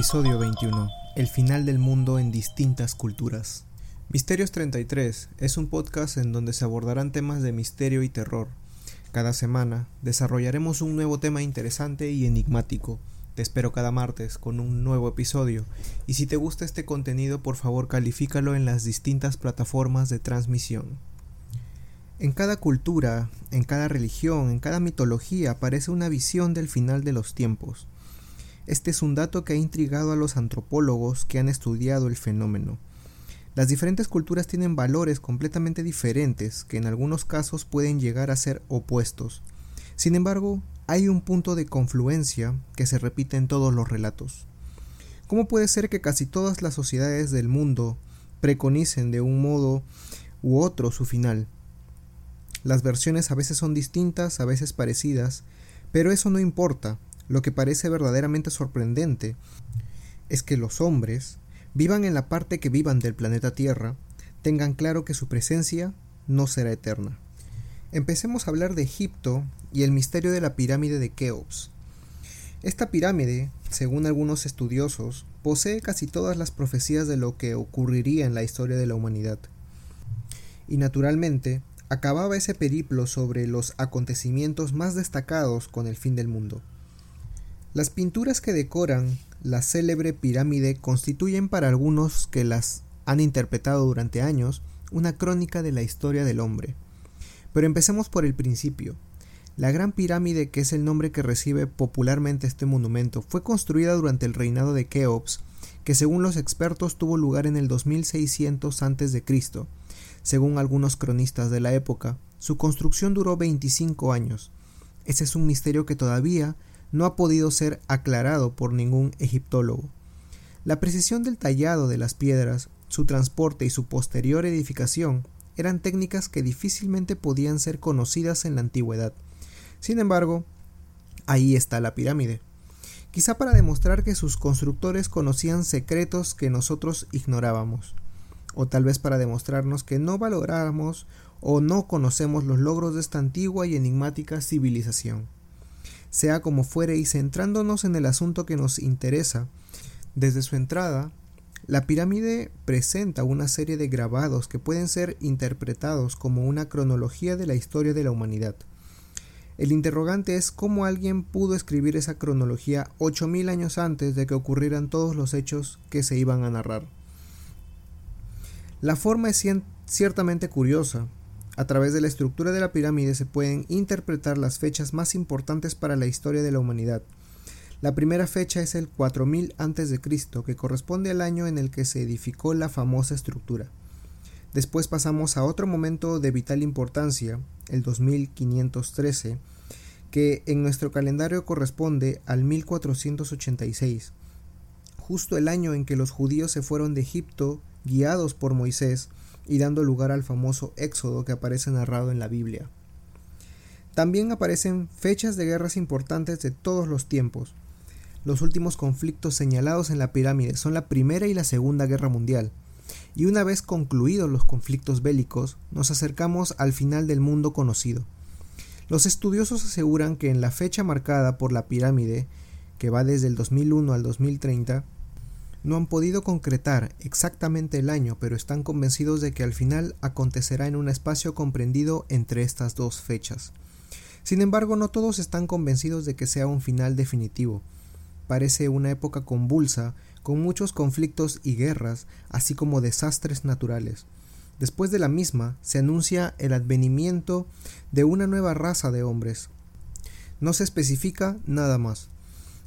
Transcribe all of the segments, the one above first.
Episodio 21. El final del mundo en distintas culturas. Misterios 33 es un podcast en donde se abordarán temas de misterio y terror. Cada semana desarrollaremos un nuevo tema interesante y enigmático. Te espero cada martes con un nuevo episodio y si te gusta este contenido por favor califícalo en las distintas plataformas de transmisión. En cada cultura, en cada religión, en cada mitología aparece una visión del final de los tiempos. Este es un dato que ha intrigado a los antropólogos que han estudiado el fenómeno. Las diferentes culturas tienen valores completamente diferentes que en algunos casos pueden llegar a ser opuestos. Sin embargo, hay un punto de confluencia que se repite en todos los relatos. ¿Cómo puede ser que casi todas las sociedades del mundo preconicen de un modo u otro su final? Las versiones a veces son distintas, a veces parecidas, pero eso no importa. Lo que parece verdaderamente sorprendente es que los hombres, vivan en la parte que vivan del planeta Tierra, tengan claro que su presencia no será eterna. Empecemos a hablar de Egipto y el misterio de la pirámide de Keops. Esta pirámide, según algunos estudiosos, posee casi todas las profecías de lo que ocurriría en la historia de la humanidad. Y naturalmente, acababa ese periplo sobre los acontecimientos más destacados con el fin del mundo. Las pinturas que decoran la célebre pirámide constituyen para algunos que las han interpretado durante años una crónica de la historia del hombre. Pero empecemos por el principio. La Gran Pirámide, que es el nombre que recibe popularmente este monumento, fue construida durante el reinado de Keops, que según los expertos tuvo lugar en el 2600 a.C. Según algunos cronistas de la época, su construcción duró 25 años. Ese es un misterio que todavía no ha podido ser aclarado por ningún egiptólogo. La precisión del tallado de las piedras, su transporte y su posterior edificación eran técnicas que difícilmente podían ser conocidas en la antigüedad. Sin embargo, ahí está la pirámide. Quizá para demostrar que sus constructores conocían secretos que nosotros ignorábamos, o tal vez para demostrarnos que no valoramos o no conocemos los logros de esta antigua y enigmática civilización. Sea como fuere y centrándonos en el asunto que nos interesa, desde su entrada, la pirámide presenta una serie de grabados que pueden ser interpretados como una cronología de la historia de la humanidad. El interrogante es cómo alguien pudo escribir esa cronología 8.000 años antes de que ocurrieran todos los hechos que se iban a narrar. La forma es ciertamente curiosa, a través de la estructura de la pirámide se pueden interpretar las fechas más importantes para la historia de la humanidad. La primera fecha es el 4000 a.C., que corresponde al año en el que se edificó la famosa estructura. Después pasamos a otro momento de vital importancia, el 2513, que en nuestro calendario corresponde al 1486, justo el año en que los judíos se fueron de Egipto guiados por Moisés y dando lugar al famoso Éxodo que aparece narrado en la Biblia. También aparecen fechas de guerras importantes de todos los tiempos. Los últimos conflictos señalados en la pirámide son la Primera y la Segunda Guerra Mundial, y una vez concluidos los conflictos bélicos, nos acercamos al final del mundo conocido. Los estudiosos aseguran que en la fecha marcada por la pirámide, que va desde el 2001 al 2030, no han podido concretar exactamente el año, pero están convencidos de que al final acontecerá en un espacio comprendido entre estas dos fechas. Sin embargo, no todos están convencidos de que sea un final definitivo. Parece una época convulsa, con muchos conflictos y guerras, así como desastres naturales. Después de la misma se anuncia el advenimiento de una nueva raza de hombres. No se especifica nada más.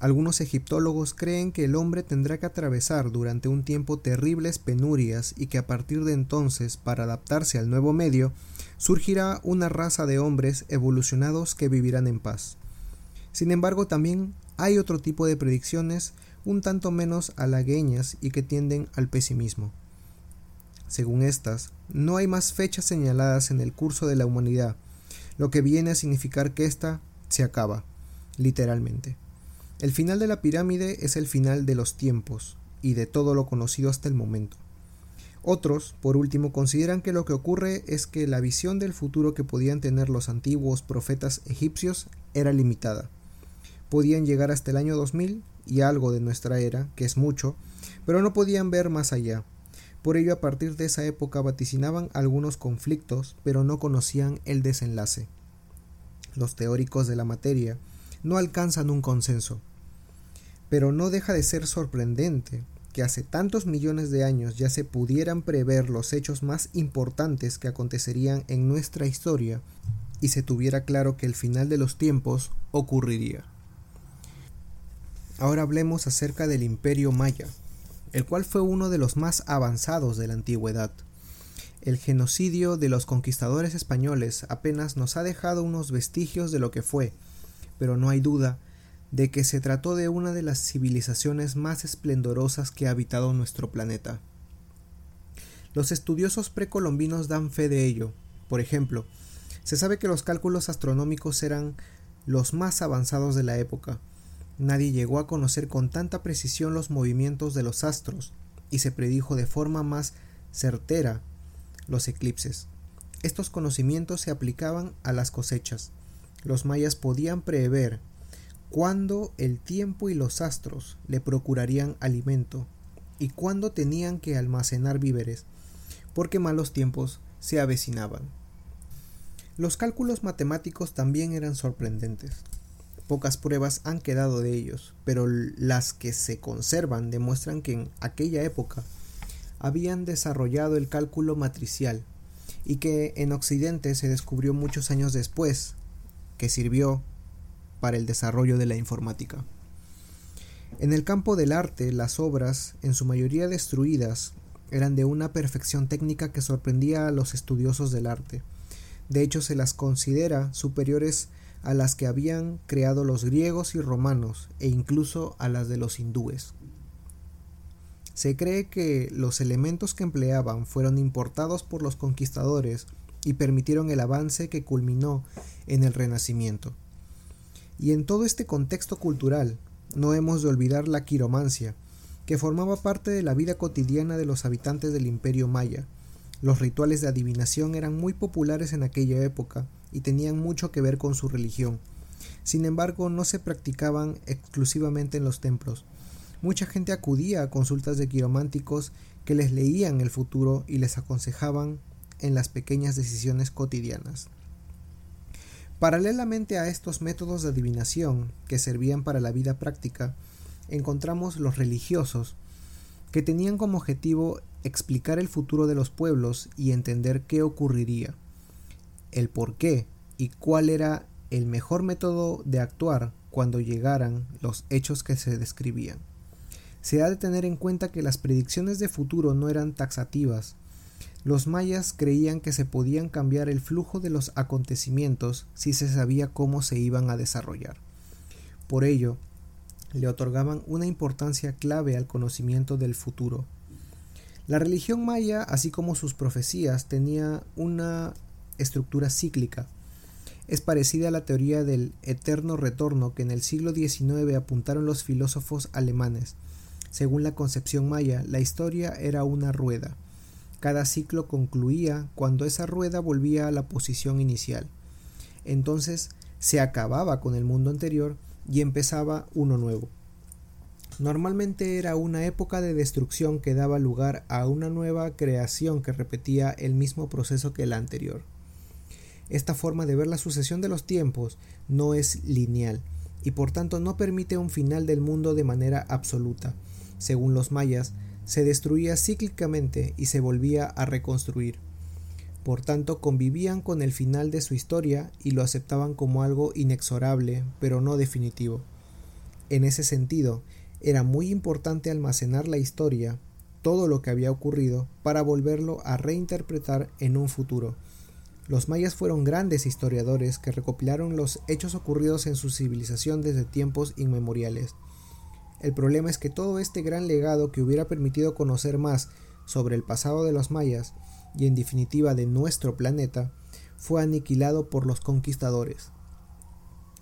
Algunos egiptólogos creen que el hombre tendrá que atravesar durante un tiempo terribles penurias y que a partir de entonces, para adaptarse al nuevo medio, surgirá una raza de hombres evolucionados que vivirán en paz. Sin embargo, también hay otro tipo de predicciones un tanto menos halagueñas y que tienden al pesimismo. Según estas, no hay más fechas señaladas en el curso de la humanidad, lo que viene a significar que ésta se acaba, literalmente. El final de la pirámide es el final de los tiempos y de todo lo conocido hasta el momento. Otros, por último, consideran que lo que ocurre es que la visión del futuro que podían tener los antiguos profetas egipcios era limitada. Podían llegar hasta el año 2000 y algo de nuestra era, que es mucho, pero no podían ver más allá. Por ello, a partir de esa época vaticinaban algunos conflictos, pero no conocían el desenlace. Los teóricos de la materia no alcanzan un consenso. Pero no deja de ser sorprendente que hace tantos millones de años ya se pudieran prever los hechos más importantes que acontecerían en nuestra historia y se tuviera claro que el final de los tiempos ocurriría. Ahora hablemos acerca del imperio maya, el cual fue uno de los más avanzados de la antigüedad. El genocidio de los conquistadores españoles apenas nos ha dejado unos vestigios de lo que fue, pero no hay duda de que se trató de una de las civilizaciones más esplendorosas que ha habitado nuestro planeta. Los estudiosos precolombinos dan fe de ello. Por ejemplo, se sabe que los cálculos astronómicos eran los más avanzados de la época. Nadie llegó a conocer con tanta precisión los movimientos de los astros y se predijo de forma más certera los eclipses. Estos conocimientos se aplicaban a las cosechas. Los mayas podían prever cuándo el tiempo y los astros le procurarían alimento y cuándo tenían que almacenar víveres, porque malos tiempos se avecinaban. Los cálculos matemáticos también eran sorprendentes. Pocas pruebas han quedado de ellos, pero las que se conservan demuestran que en aquella época habían desarrollado el cálculo matricial y que en Occidente se descubrió muchos años después, que sirvió para el desarrollo de la informática. En el campo del arte, las obras, en su mayoría destruidas, eran de una perfección técnica que sorprendía a los estudiosos del arte. De hecho, se las considera superiores a las que habían creado los griegos y romanos e incluso a las de los hindúes. Se cree que los elementos que empleaban fueron importados por los conquistadores y permitieron el avance que culminó en el Renacimiento. Y en todo este contexto cultural, no hemos de olvidar la quiromancia, que formaba parte de la vida cotidiana de los habitantes del imperio maya. Los rituales de adivinación eran muy populares en aquella época y tenían mucho que ver con su religión. Sin embargo, no se practicaban exclusivamente en los templos. Mucha gente acudía a consultas de quirománticos que les leían el futuro y les aconsejaban en las pequeñas decisiones cotidianas. Paralelamente a estos métodos de adivinación que servían para la vida práctica, encontramos los religiosos, que tenían como objetivo explicar el futuro de los pueblos y entender qué ocurriría, el por qué y cuál era el mejor método de actuar cuando llegaran los hechos que se describían. Se ha de tener en cuenta que las predicciones de futuro no eran taxativas, los mayas creían que se podían cambiar el flujo de los acontecimientos si se sabía cómo se iban a desarrollar. Por ello, le otorgaban una importancia clave al conocimiento del futuro. La religión maya, así como sus profecías, tenía una estructura cíclica. Es parecida a la teoría del eterno retorno que en el siglo XIX apuntaron los filósofos alemanes. Según la concepción maya, la historia era una rueda. Cada ciclo concluía cuando esa rueda volvía a la posición inicial. Entonces se acababa con el mundo anterior y empezaba uno nuevo. Normalmente era una época de destrucción que daba lugar a una nueva creación que repetía el mismo proceso que la anterior. Esta forma de ver la sucesión de los tiempos no es lineal y por tanto no permite un final del mundo de manera absoluta. Según los mayas, se destruía cíclicamente y se volvía a reconstruir. Por tanto, convivían con el final de su historia y lo aceptaban como algo inexorable, pero no definitivo. En ese sentido, era muy importante almacenar la historia, todo lo que había ocurrido, para volverlo a reinterpretar en un futuro. Los mayas fueron grandes historiadores que recopilaron los hechos ocurridos en su civilización desde tiempos inmemoriales. El problema es que todo este gran legado que hubiera permitido conocer más sobre el pasado de los mayas y en definitiva de nuestro planeta fue aniquilado por los conquistadores.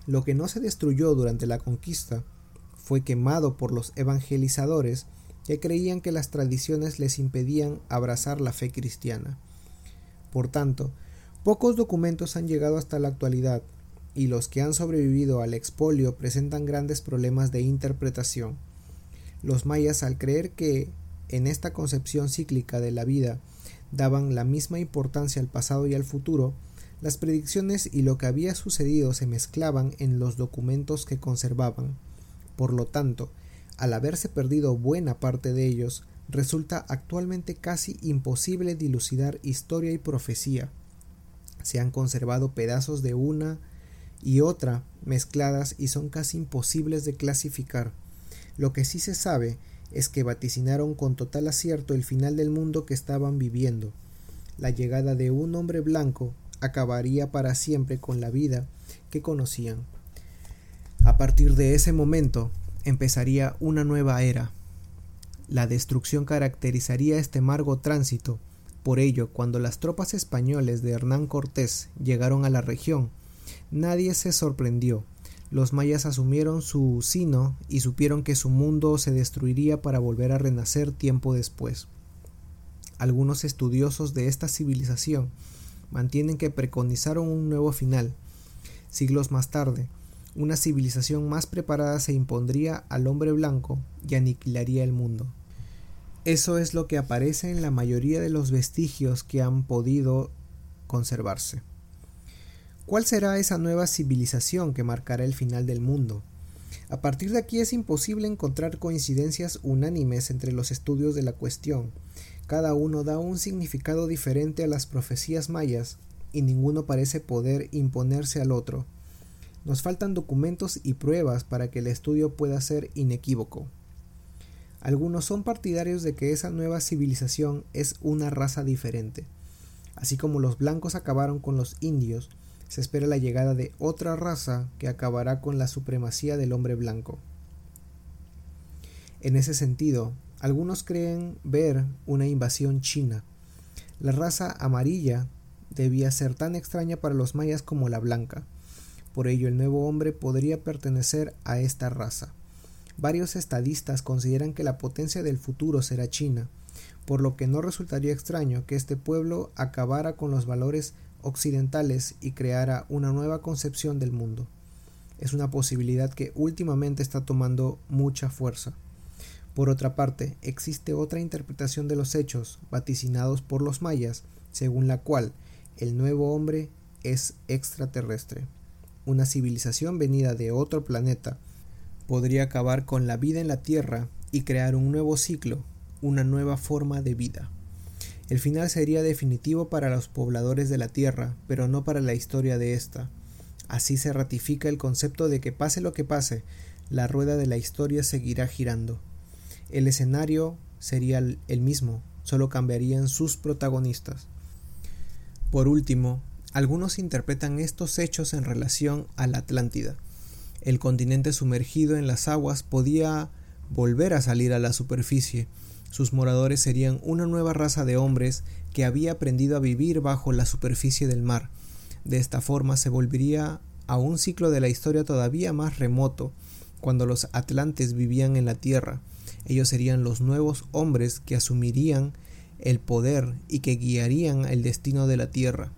Lo que no se destruyó durante la conquista fue quemado por los evangelizadores que creían que las tradiciones les impedían abrazar la fe cristiana. Por tanto, pocos documentos han llegado hasta la actualidad y los que han sobrevivido al expolio presentan grandes problemas de interpretación. Los mayas, al creer que en esta concepción cíclica de la vida daban la misma importancia al pasado y al futuro, las predicciones y lo que había sucedido se mezclaban en los documentos que conservaban. Por lo tanto, al haberse perdido buena parte de ellos, resulta actualmente casi imposible dilucidar historia y profecía. Se han conservado pedazos de una y otra mezcladas y son casi imposibles de clasificar. Lo que sí se sabe es que vaticinaron con total acierto el final del mundo que estaban viviendo. La llegada de un hombre blanco acabaría para siempre con la vida que conocían. A partir de ese momento empezaría una nueva era. La destrucción caracterizaría este amargo tránsito. Por ello, cuando las tropas españoles de Hernán Cortés llegaron a la región, nadie se sorprendió. Los mayas asumieron su sino y supieron que su mundo se destruiría para volver a renacer tiempo después. Algunos estudiosos de esta civilización mantienen que preconizaron un nuevo final. Siglos más tarde, una civilización más preparada se impondría al hombre blanco y aniquilaría el mundo. Eso es lo que aparece en la mayoría de los vestigios que han podido conservarse. ¿Cuál será esa nueva civilización que marcará el final del mundo? A partir de aquí es imposible encontrar coincidencias unánimes entre los estudios de la cuestión, cada uno da un significado diferente a las profecías mayas y ninguno parece poder imponerse al otro. Nos faltan documentos y pruebas para que el estudio pueda ser inequívoco. Algunos son partidarios de que esa nueva civilización es una raza diferente. Así como los blancos acabaron con los indios, se espera la llegada de otra raza que acabará con la supremacía del hombre blanco. En ese sentido, algunos creen ver una invasión china. La raza amarilla debía ser tan extraña para los mayas como la blanca. Por ello el nuevo hombre podría pertenecer a esta raza. Varios estadistas consideran que la potencia del futuro será China, por lo que no resultaría extraño que este pueblo acabara con los valores occidentales y creara una nueva concepción del mundo. Es una posibilidad que últimamente está tomando mucha fuerza. Por otra parte, existe otra interpretación de los hechos vaticinados por los mayas, según la cual el nuevo hombre es extraterrestre. Una civilización venida de otro planeta podría acabar con la vida en la Tierra y crear un nuevo ciclo, una nueva forma de vida. El final sería definitivo para los pobladores de la Tierra, pero no para la historia de ésta. Así se ratifica el concepto de que pase lo que pase, la rueda de la historia seguirá girando. El escenario sería el mismo, solo cambiarían sus protagonistas. Por último, algunos interpretan estos hechos en relación a la Atlántida. El continente sumergido en las aguas podía volver a salir a la superficie. Sus moradores serían una nueva raza de hombres que había aprendido a vivir bajo la superficie del mar. De esta forma se volvería a un ciclo de la historia todavía más remoto, cuando los atlantes vivían en la tierra. Ellos serían los nuevos hombres que asumirían el poder y que guiarían el destino de la Tierra.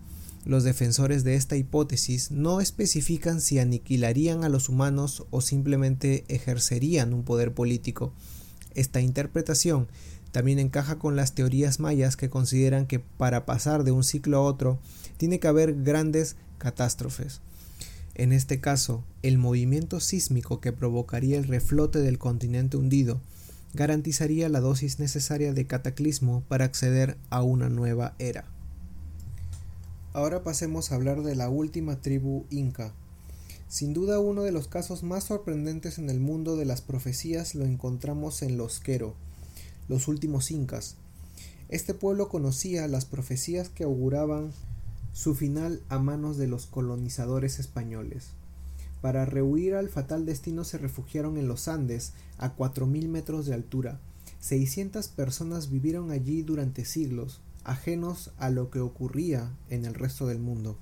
Los defensores de esta hipótesis no especifican si aniquilarían a los humanos o simplemente ejercerían un poder político. Esta interpretación también encaja con las teorías mayas que consideran que para pasar de un ciclo a otro tiene que haber grandes catástrofes. En este caso, el movimiento sísmico que provocaría el reflote del continente hundido garantizaría la dosis necesaria de cataclismo para acceder a una nueva era. Ahora pasemos a hablar de la última tribu inca. Sin duda uno de los casos más sorprendentes en el mundo de las profecías lo encontramos en los Quero, los últimos incas. Este pueblo conocía las profecías que auguraban su final a manos de los colonizadores españoles. Para rehuir al fatal destino se refugiaron en los Andes, a 4.000 metros de altura. 600 personas vivieron allí durante siglos, ajenos a lo que ocurría en el resto del mundo.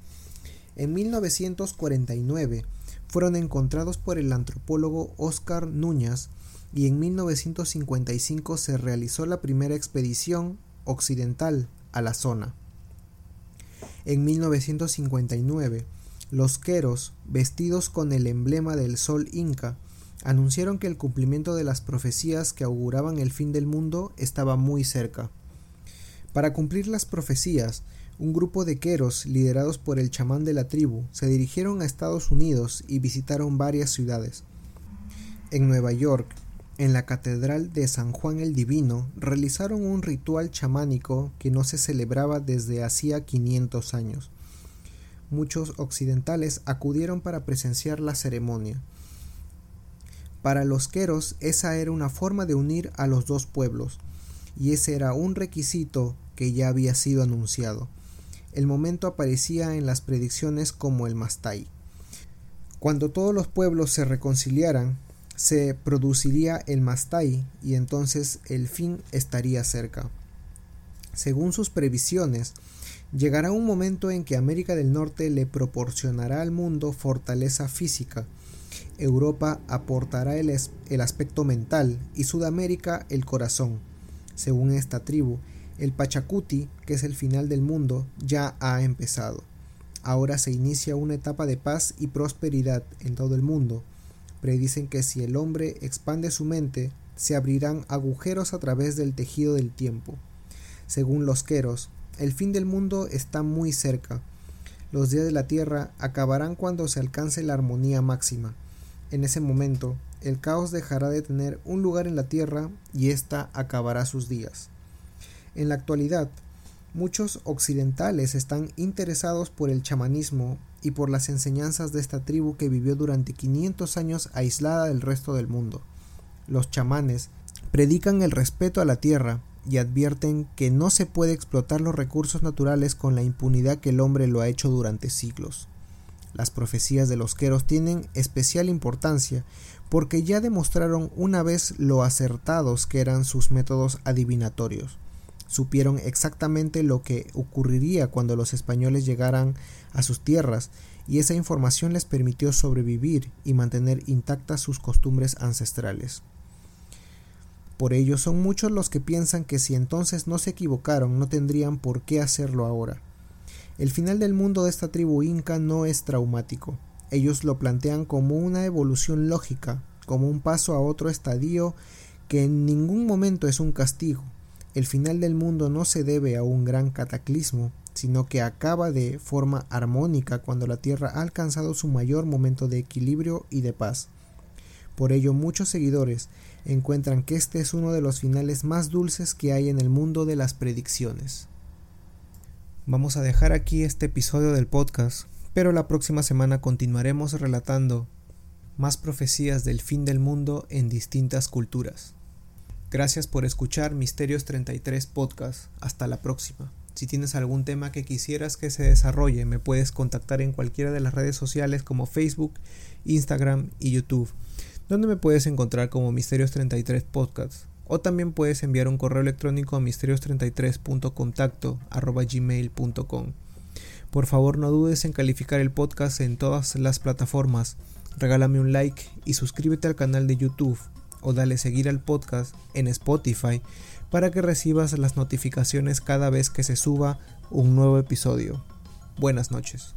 En 1949 fueron encontrados por el antropólogo Oscar Núñez y en 1955 se realizó la primera expedición occidental a la zona. En 1959 Los queros, vestidos con el emblema del sol inca, anunciaron que el cumplimiento de las profecías que auguraban el fin del mundo estaba muy cerca. Para cumplir las profecías, un grupo de queros liderados por el chamán de la tribu se dirigieron a Estados Unidos y visitaron varias ciudades. En Nueva York, en la Catedral de San Juan el Divino, realizaron un ritual chamánico que no se celebraba desde hacía 500 años. Muchos occidentales acudieron para presenciar la ceremonia. Para los queros esa era una forma de unir a los dos pueblos, y ese era un requisito que ya había sido anunciado. El momento aparecía en las predicciones como el Mastai. Cuando todos los pueblos se reconciliaran, se produciría el Mastai y entonces el fin estaría cerca. Según sus previsiones, llegará un momento en que América del Norte le proporcionará al mundo fortaleza física, Europa aportará el, el aspecto mental y Sudamérica el corazón. Según esta tribu, el Pachacuti, que es el final del mundo, ya ha empezado. Ahora se inicia una etapa de paz y prosperidad en todo el mundo. Predicen que si el hombre expande su mente, se abrirán agujeros a través del tejido del tiempo. Según los queros, el fin del mundo está muy cerca. Los días de la tierra acabarán cuando se alcance la armonía máxima. En ese momento, el caos dejará de tener un lugar en la Tierra y ésta acabará sus días. En la actualidad, muchos occidentales están interesados por el chamanismo y por las enseñanzas de esta tribu que vivió durante 500 años aislada del resto del mundo. Los chamanes predican el respeto a la tierra y advierten que no se puede explotar los recursos naturales con la impunidad que el hombre lo ha hecho durante siglos. Las profecías de los queros tienen especial importancia porque ya demostraron una vez lo acertados que eran sus métodos adivinatorios. Supieron exactamente lo que ocurriría cuando los españoles llegaran a sus tierras y esa información les permitió sobrevivir y mantener intactas sus costumbres ancestrales. Por ello son muchos los que piensan que si entonces no se equivocaron no tendrían por qué hacerlo ahora. El final del mundo de esta tribu inca no es traumático. Ellos lo plantean como una evolución lógica, como un paso a otro estadio que en ningún momento es un castigo. El final del mundo no se debe a un gran cataclismo, sino que acaba de forma armónica cuando la Tierra ha alcanzado su mayor momento de equilibrio y de paz. Por ello muchos seguidores encuentran que este es uno de los finales más dulces que hay en el mundo de las predicciones. Vamos a dejar aquí este episodio del podcast, pero la próxima semana continuaremos relatando más profecías del fin del mundo en distintas culturas. Gracias por escuchar Misterios 33 Podcast. Hasta la próxima. Si tienes algún tema que quisieras que se desarrolle, me puedes contactar en cualquiera de las redes sociales como Facebook, Instagram y YouTube, donde me puedes encontrar como Misterios 33 Podcast o también puedes enviar un correo electrónico a misterios33.contacto@gmail.com. Por favor, no dudes en calificar el podcast en todas las plataformas. Regálame un like y suscríbete al canal de YouTube o dale seguir al podcast en Spotify para que recibas las notificaciones cada vez que se suba un nuevo episodio. Buenas noches.